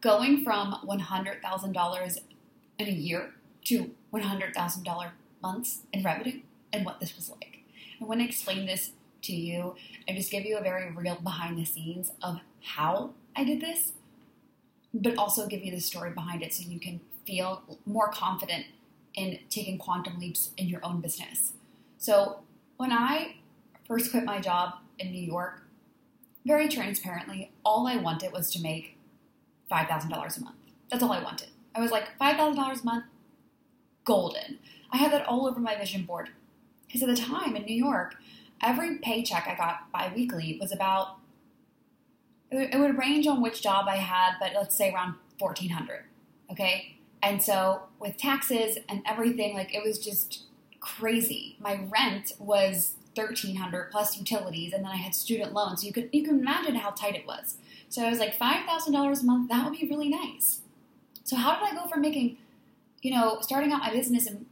going from $100,000 in a year to $100,000 months in revenue and what this was like. I want to explain this to you and just give you a very real behind the scenes of how I did this, but also give you the story behind it so you can feel more confident in taking quantum leaps in your own business. So, when I first quit my job in New York, very transparently, all I wanted was to make $5,000 a month. That's all I wanted. I was like, $5,000 a month, golden. I had that all over my vision board. Because at the time in New York, every paycheck I got biweekly was about, it would range on which job I had, but let's say around 1400 Okay? And so with taxes and everything, like it was just crazy. My rent was 1300 plus utilities and then I had student loans. You could you can imagine how tight it was. So I was like $5,000 a month, that would be really nice. So how did I go from making, you know, starting out my business and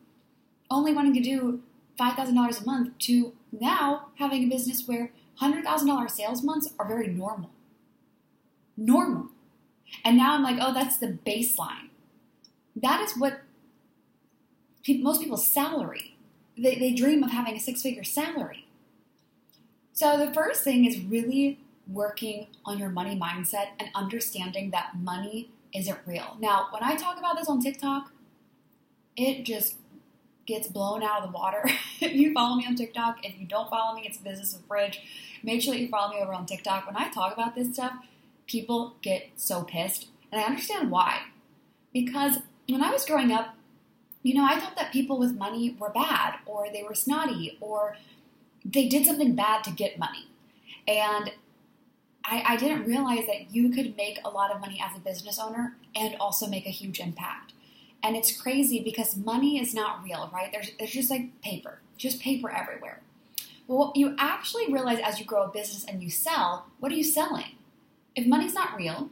only wanting to do $5,000 a month to now having a business where $100,000 sales months are very normal. Normal. And now I'm like, oh, that's the baseline. That is what most people's salary. They, they dream of having a six figure salary. So the first thing is really working on your money mindset and understanding that money isn't real. Now, when I talk about this on TikTok, it just gets blown out of the water. if you follow me on TikTok, if you don't follow me, it's Business with Bridge. Make sure that you follow me over on TikTok. When I talk about this stuff, people get so pissed. And I understand why. Because when I was growing up, you know, I thought that people with money were bad or they were snotty or they did something bad to get money. And I, I didn't realize that you could make a lot of money as a business owner and also make a huge impact. And it's crazy because money is not real, right? There's, there's just like paper, just paper everywhere. Well, what you actually realize as you grow a business and you sell, what are you selling? If money's not real,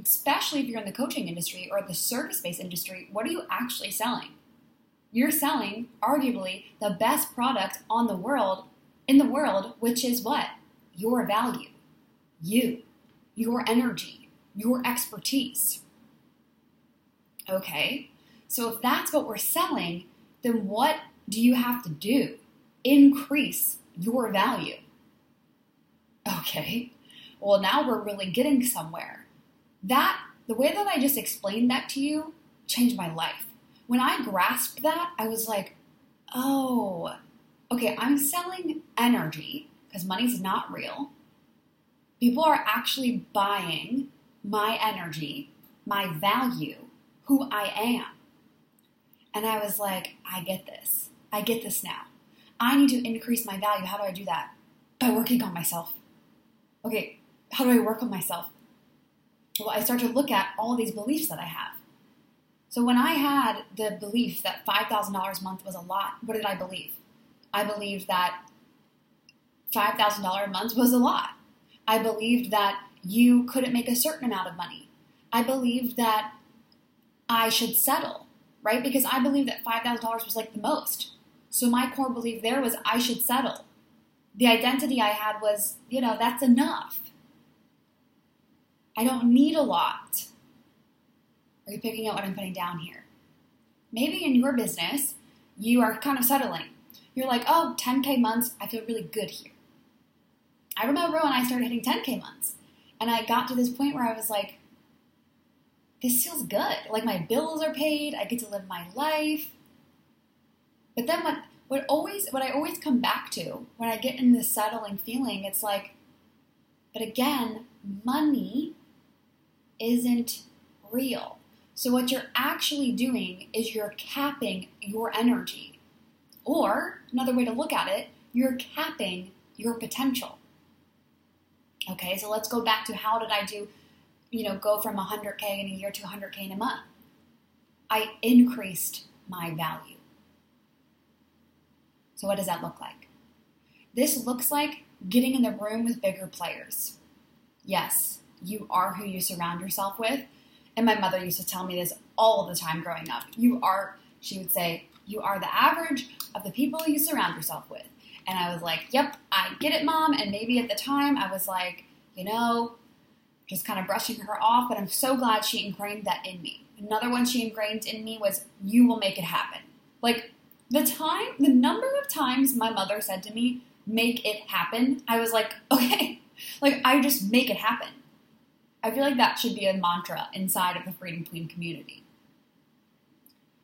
especially if you're in the coaching industry or the service based industry, what are you actually selling? You're selling, arguably, the best product on the world, in the world, which is what? Your value, you, your energy, your expertise. Okay, so if that's what we're selling, then what do you have to do? Increase your value. Okay, well, now we're really getting somewhere. That, the way that I just explained that to you, changed my life. When I grasped that, I was like, oh, okay, I'm selling energy because money's not real. People are actually buying my energy, my value, who I am. And I was like, I get this. I get this now. I need to increase my value. How do I do that? By working on myself. Okay, how do I work on myself? Well, I start to look at all these beliefs that I have. So when I had the belief that $5,000 a month was a lot, what did I believe? I believed that $5,000 a month was a lot. I believed that you couldn't make a certain amount of money. I believed that I should settle, right? Because I believed that $5,000 was like the most. So my core belief there was I should settle. The identity I had was, you know, that's enough. I don't need a lot. Are you picking up what I'm putting down here? Maybe in your business, you are kind of settling. You're like, oh, 10K months, I feel really good here. I remember when I started hitting 10K months, and I got to this point where I was like, this feels good. Like my bills are paid, I get to live my life. But then what what always what I always come back to when I get in this settling feeling, it's like, but again, money isn't real. So, what you're actually doing is you're capping your energy. Or, another way to look at it, you're capping your potential. Okay, so let's go back to how did I do, you know, go from 100K in a year to 100K in a month? I increased my value. So, what does that look like? This looks like getting in the room with bigger players. Yes, you are who you surround yourself with. And my mother used to tell me this all the time growing up. You are, she would say, you are the average of the people you surround yourself with. And I was like, yep, I get it, mom. And maybe at the time I was like, you know, just kind of brushing her off, but I'm so glad she ingrained that in me. Another one she ingrained in me was, You will make it happen. Like the time, the number of times my mother said to me, Make it happen, I was like, Okay, like I just make it happen. I feel like that should be a mantra inside of the Freedom Queen community.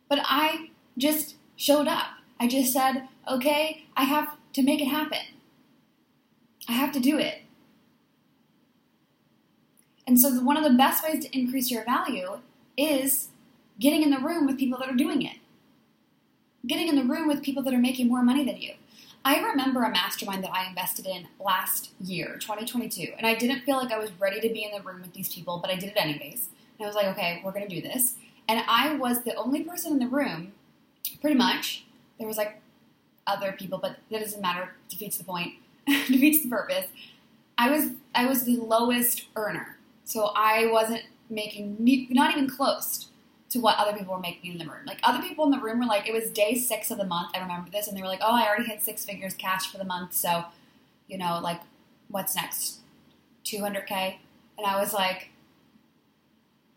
But I just showed up. I just said, okay, I have to make it happen. I have to do it. And so, one of the best ways to increase your value is getting in the room with people that are doing it, getting in the room with people that are making more money than you. I remember a mastermind that I invested in last year, 2022, and I didn't feel like I was ready to be in the room with these people, but I did it anyways. And I was like, okay, we're going to do this. And I was the only person in the room, pretty much. There was like other people, but that doesn't matter. Defeats the point. defeats the purpose. I was I was the lowest earner, so I wasn't making not even close to what other people were making in the room. Like other people in the room were like, it was day six of the month. I remember this, and they were like, oh, I already hit six figures cash for the month, so you know, like, what's next? 200k, and I was like,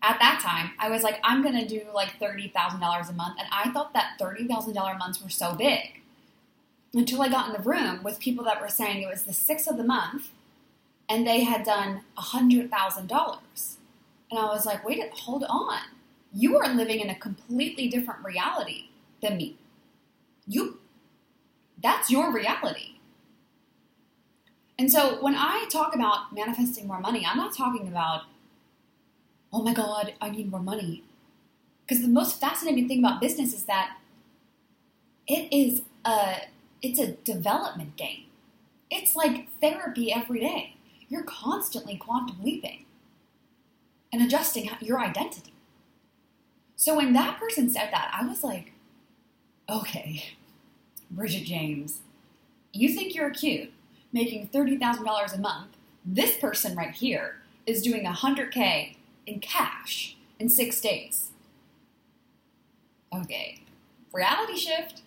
at that time, I was like, I'm gonna do like thirty thousand dollars a month, and I thought that thirty thousand dollar months were so big until I got in the room with people that were saying it was the sixth of the month, and they had done a hundred thousand dollars, and I was like, wait, hold on, you are living in a completely different reality than me. You, that's your reality. And so when I talk about manifesting more money, I'm not talking about oh my God, I need more money. Because the most fascinating thing about business is that it is a it's a development game. It's like therapy every day. You're constantly quantum leaping and adjusting your identity. So when that person said that, I was like, okay, Bridget James, you think you're cute, making $30,000 a month. This person right here is doing 100K in cash in six days. Okay, reality shift,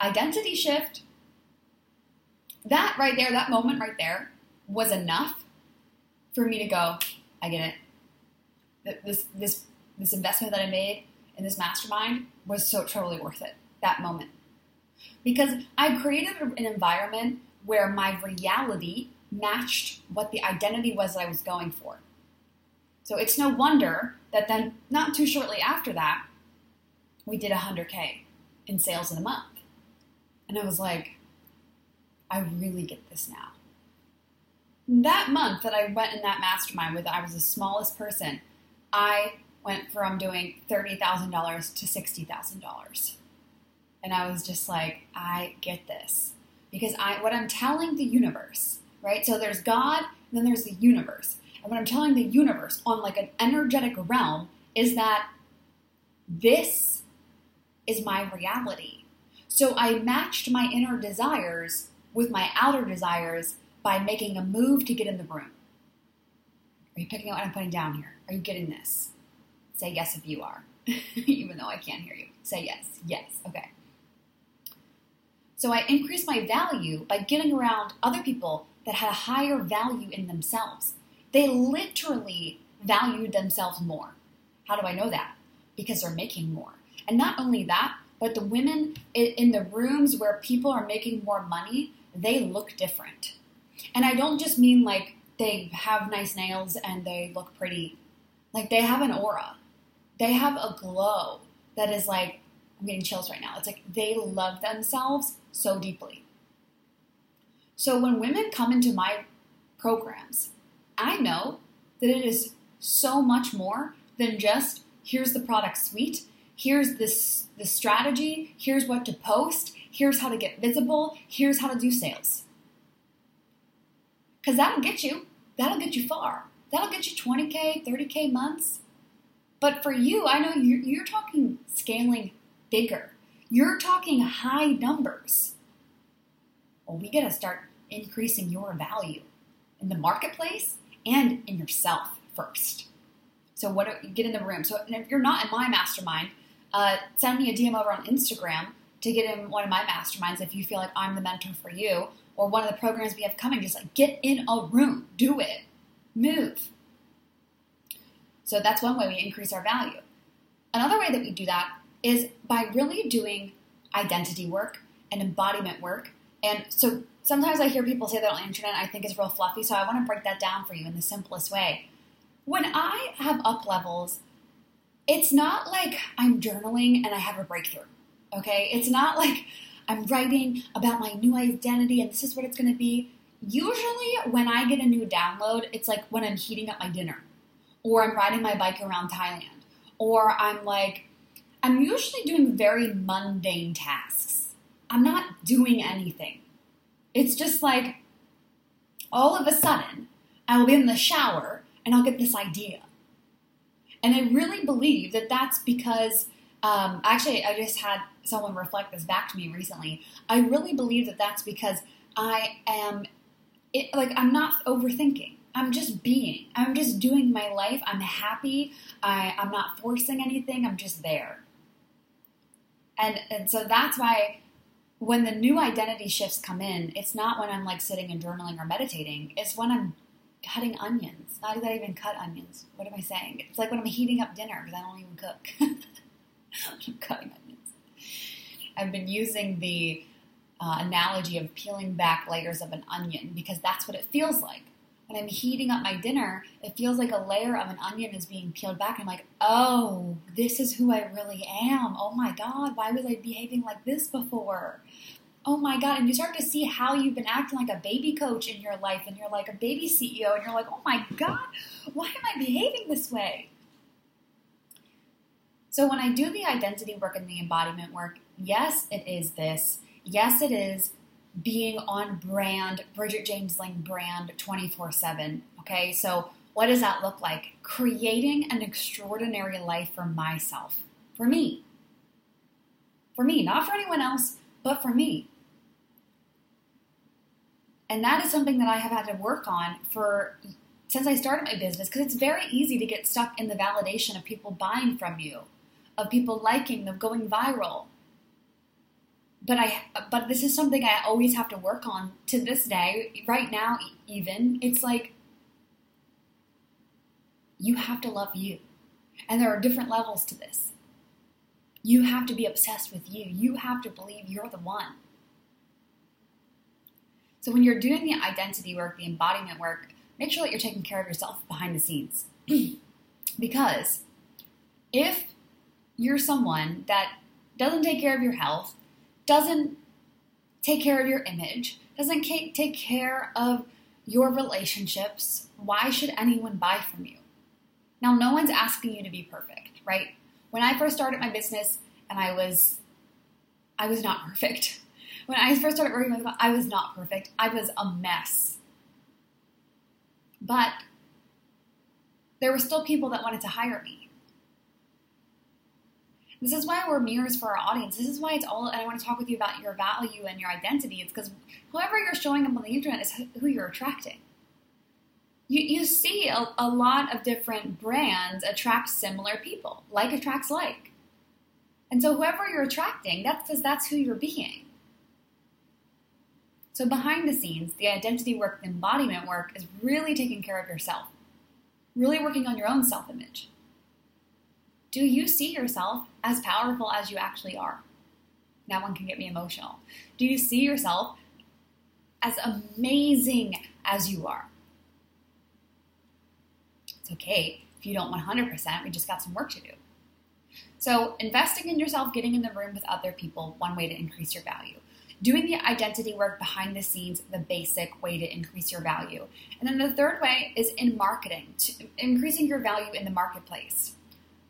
identity shift. That right there, that moment right there, was enough for me to go. I get it. This this this investment that I made in this mastermind was so totally worth it. That moment, because I created an environment where my reality matched what the identity was that I was going for. So it's no wonder that then, not too shortly after that, we did 100K in sales in a month. And I was like, I really get this now. That month that I went in that mastermind with, I was the smallest person, I went from doing $30,000 to $60,000. And I was just like, I get this. Because I, what I'm telling the universe, right? So there's God, and then there's the universe. And what I'm telling the universe on like an energetic realm is that this is my reality. So I matched my inner desires with my outer desires by making a move to get in the room. Are you picking up what I'm putting down here? Are you getting this? Say yes if you are, even though I can't hear you. Say yes. Yes. Okay. So I increased my value by getting around other people that had a higher value in themselves. They literally valued themselves more. How do I know that? Because they're making more. And not only that, but the women in the rooms where people are making more money, they look different. And I don't just mean like they have nice nails and they look pretty. Like they have an aura. They have a glow that is like, I'm getting chills right now. It's like they love themselves so deeply. So when women come into my programs, I know that it is so much more than just here's the product suite, here's this the strategy, here's what to post, here's how to get visible, here's how to do sales. Cuz that'll get you, that'll get you far. That'll get you 20k, 30k months. But for you, I know you're, you're talking scaling bigger. You're talking high numbers. Well, we got to start increasing your value in the marketplace and in yourself first. So what get in the room. So if you're not in my mastermind, uh, send me a DM over on Instagram to get in one of my masterminds if you feel like I'm the mentor for you or one of the programs we have coming. Just like get in a room, do it, move. So that's one way we increase our value. Another way that we do that is by really doing identity work and embodiment work. And so sometimes I hear people say that on the internet, I think is real fluffy. So I want to break that down for you in the simplest way. When I have up levels, it's not like I'm journaling and I have a breakthrough. Okay? It's not like I'm writing about my new identity and this is what it's going to be. Usually, when I get a new download, it's like when I'm heating up my dinner, or I'm riding my bike around Thailand, or I'm like, I'm usually doing very mundane tasks. I'm not doing anything. It's just like all of a sudden, I will be in the shower and I'll get this idea. And I really believe that that's because, um, actually, I just had someone reflect this back to me recently. I really believe that that's because I am, it, like, I'm not overthinking. I'm just being. I'm just doing my life. I'm happy. I, I'm not forcing anything. I'm just there. And, and so that's why when the new identity shifts come in, it's not when I'm like sitting and journaling or meditating. It's when I'm cutting onions. Not that I even cut onions. What am I saying? It's like when I'm heating up dinner because I don't even cook. I'm cutting onions. I've been using the uh, analogy of peeling back layers of an onion because that's what it feels like. When I'm heating up my dinner, it feels like a layer of an onion is being peeled back. I'm like, oh, this is who I really am. Oh my God, why was I behaving like this before? oh my God. And you start to see how you've been acting like a baby coach in your life and you're like a baby CEO and you're like, oh my God, why am I behaving this way? So when I do the identity work and the embodiment work, yes, it is this. Yes, it is being on brand, Bridget James Lang brand 24 7. Okay, so what does that look like? Creating an extraordinary life for myself, for me. For me, not for anyone else, but for me. And that is something that I have had to work on for since I started my business because it's very easy to get stuck in the validation of people buying from you, of people liking, of going viral. But I but this is something I always have to work on to this day. Right now even, it's like you have to love you. And there are different levels to this. You have to be obsessed with you. You have to believe you're the one. So when you're doing the identity work, the embodiment work, make sure that you're taking care of yourself behind the scenes. because if you're someone that doesn't take care of your health, doesn't take care of your image, doesn't take care of your relationships, why should anyone buy from you? Now, no one's asking you to be perfect, right? When I first started my business and I was I was not perfect when I first started working with them, I was not perfect. I was a mess. But there were still people that wanted to hire me. This is why we're mirrors for our audience. This is why it's all, and I want to talk with you about your value and your identity. It's because whoever you're showing up on the internet is who you're attracting. You, you see a, a lot of different brands attract similar people. Like attracts like. And so whoever you're attracting, that's because that's who you're being. So, behind the scenes, the identity work, the embodiment work is really taking care of yourself, really working on your own self image. Do you see yourself as powerful as you actually are? That one can get me emotional. Do you see yourself as amazing as you are? It's okay if you don't 100%, we just got some work to do. So, investing in yourself, getting in the room with other people, one way to increase your value doing the identity work behind the scenes, the basic way to increase your value. And then the third way is in marketing, increasing your value in the marketplace.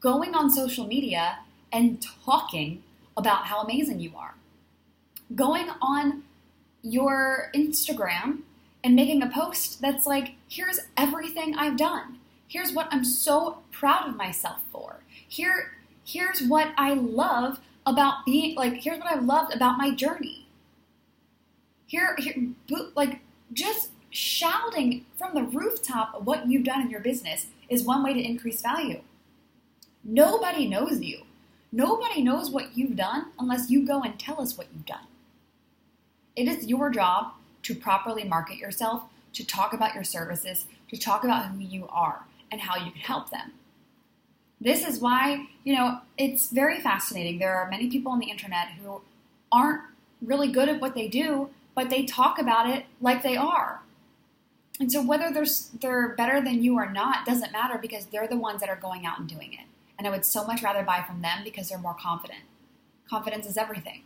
Going on social media and talking about how amazing you are. Going on your Instagram and making a post that's like, here's everything I've done. Here's what I'm so proud of myself for. Here, here's what I love about being like, here's what I've loved about my journey. Here, here, like just shouting from the rooftop what you've done in your business is one way to increase value. Nobody knows you. Nobody knows what you've done unless you go and tell us what you've done. It is your job to properly market yourself, to talk about your services, to talk about who you are and how you can help them. This is why, you know, it's very fascinating. There are many people on the internet who aren't really good at what they do, but they talk about it like they are. And so whether they're they're better than you or not doesn't matter because they're the ones that are going out and doing it. And I would so much rather buy from them because they're more confident. Confidence is everything.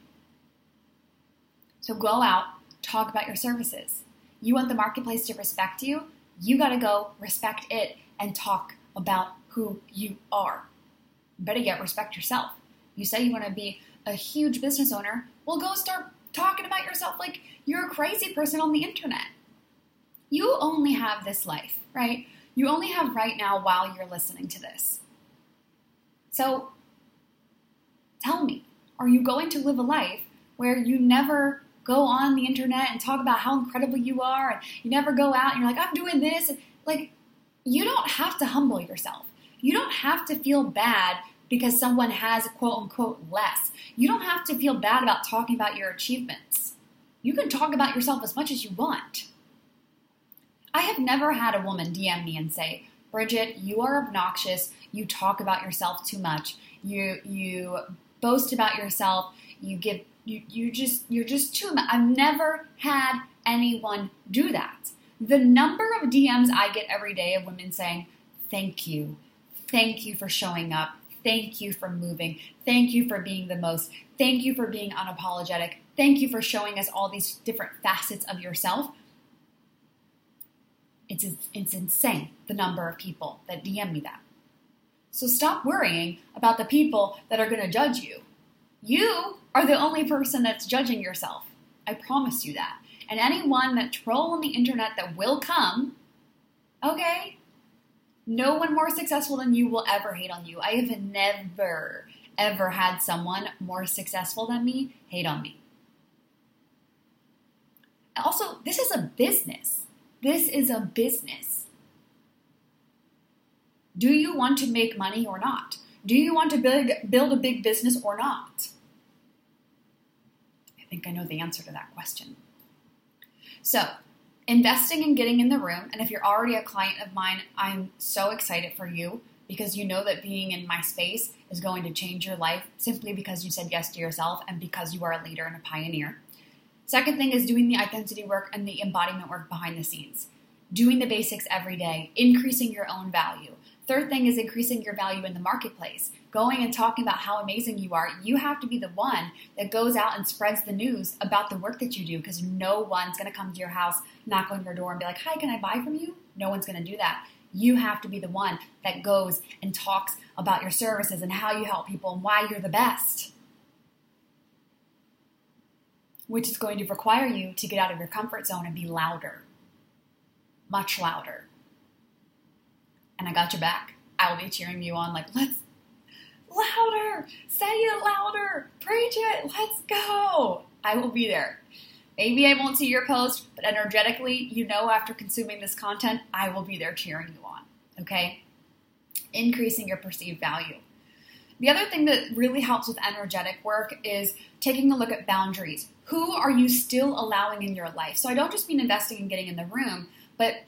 So go out, talk about your services. You want the marketplace to respect you? You got to go respect it and talk about who you are. Better yet, respect yourself. You say you want to be a huge business owner, well, go start talking about yourself like you're a crazy person on the internet. You only have this life, right? You only have right now while you're listening to this. So tell me, are you going to live a life where you never go on the internet and talk about how incredible you are and you never go out and you're like, I'm doing this? Like, you don't have to humble yourself. You don't have to feel bad because someone has quote unquote less. You don't have to feel bad about talking about your achievements. You can talk about yourself as much as you want. I have never had a woman DM me and say, Bridget, you are obnoxious. You talk about yourself too much. You you boast about yourself. You give you you just you're just too much. I've never had anyone do that. The number of DMs I get every day of women saying, "Thank you. Thank you for showing up. Thank you for moving. Thank you for being the most. Thank you for being unapologetic. Thank you for showing us all these different facets of yourself." It's, it's insane the number of people that DM me that. So stop worrying about the people that are going to judge you. You are the only person that's judging yourself. I promise you that. And anyone that troll on the internet that will come, okay, no one more successful than you will ever hate on you. I have never, ever had someone more successful than me hate on me. Also, this is a business. This is a business. Do you want to make money or not? Do you want to build, build a big business or not? I think I know the answer to that question. So, investing and getting in the room, and if you're already a client of mine, I'm so excited for you because you know that being in my space is going to change your life simply because you said yes to yourself and because you are a leader and a pioneer. Second thing is doing the identity work and the embodiment work behind the scenes. Doing the basics every day, increasing your own value. Third thing is increasing your value in the marketplace. Going and talking about how amazing you are. You have to be the one that goes out and spreads the news about the work that you do because no one's going to come to your house, knock on your door, and be like, Hi, can I buy from you? No one's going to do that. You have to be the one that goes and talks about your services and how you help people and why you're the best which is going to require you to get out of your comfort zone and be louder, much louder. And I got your back. I will be cheering you on, like, let's louder, say it louder, preach it, let's go. I will be there. Maybe I won't see your post, but energetically, you know, after consuming this content, I will be there cheering you on. Okay? Increasing your perceived value. The other thing that really helps with energetic work is taking a look at boundaries. Who are you still allowing in your life? So I don't just mean investing and getting in the room, but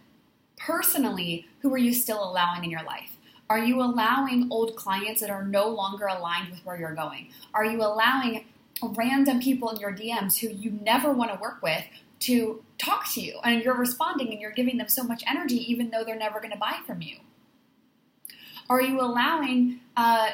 personally, who are you still allowing in your life? Are you allowing old clients that are no longer aligned with where you're going? Are you allowing random people in your DMs who you never want to work with to talk to you and you're responding and you're giving them so much energy even though they're never going to buy from you? Are you allowing uh,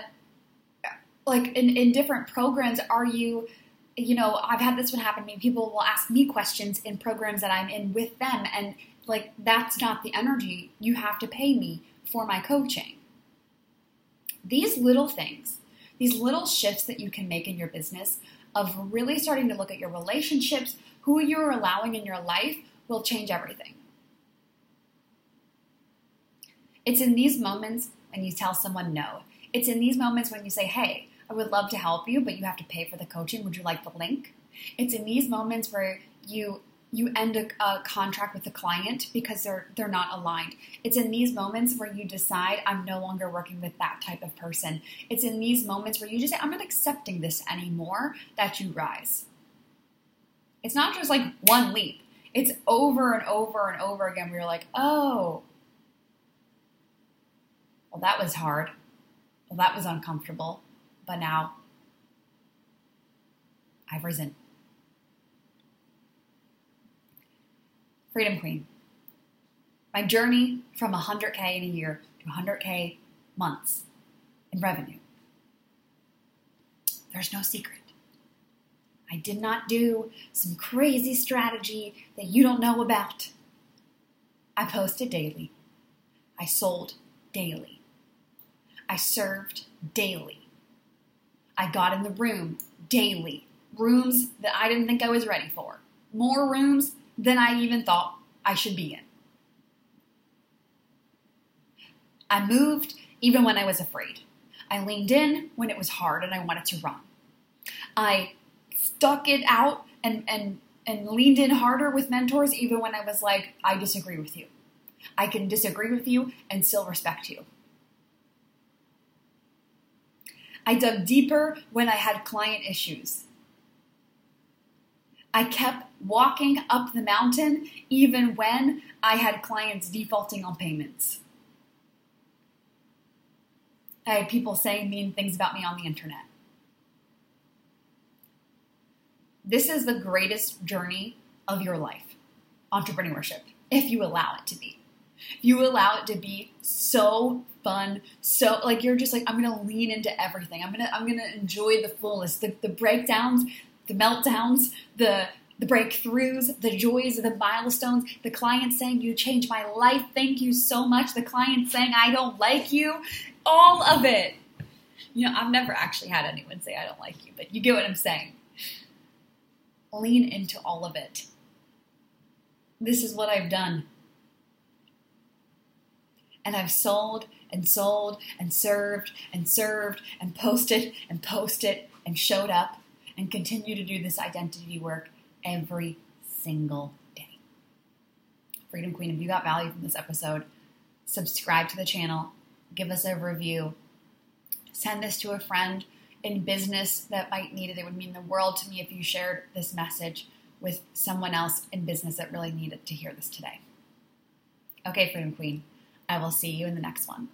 like in, in different programs are you you know i've had this one happen to me. People will ask me questions in programs that i'm in with them and like that's not the energy you have to pay me for my coaching. These little things these little shifts that you can make in your business of really starting to look at your relationships who you're allowing in your life will change everything. It's in these moments when you tell someone no. It's in these moments when you say hey I would love to help you, but you have to pay for the coaching. Would you like the link? It's in these moments where you you end a, a, contract with the client because they're they're not aligned. It's in these moments where you decide I'm no longer working with that type of person. It's in these moments where you just say I'm not accepting this anymore that you rise. It's not just like one leap. It's over and over and over again where you're like, "Oh, well that was hard." Well, that was uncomfortable, but now I've risen. Freedom Queen. My journey from 100K in a year to 100K months in revenue. There's no secret. I did not do some crazy strategy that you don't know about. I posted daily. I sold daily. I served daily. I got in the room daily. Rooms that I didn't think I was ready for. More rooms than I even thought I should be in. I moved even when I was afraid. I leaned in when it was hard and I wanted to run. I stuck it out and, and, and leaned in harder with mentors even when I was like, I disagree with you. I can disagree with you and still respect you. I dug deeper when I had client issues. I kept walking up the mountain even when I had clients defaulting on payments. I had people saying mean things about me on the internet. This is the greatest journey of your life, entrepreneurship, if you allow it to be. If you allow it to be so fun, so like you're just like, I'm gonna lean into everything. I'm gonna I'm gonna enjoy the fullness, the, the breakdowns, the meltdowns, the the breakthroughs, the joys, the milestones, the client saying, You changed my life, thank you so much, the client saying, I don't like you, all of it. You know, I've never actually had anyone say, I don't like you, but you get what I'm saying. Lean into all of it. This is what I've done. And I've sold and sold and served and served and posted and posted and showed up and continue to do this identity work every single day. Freedom Queen, if you got value from this episode, subscribe to the channel, give us a review, send this to a friend in business that might need it. It would mean the world to me if you shared this message with someone else in business that really needed to hear this today. Okay, Freedom Queen, I will see you in the next one.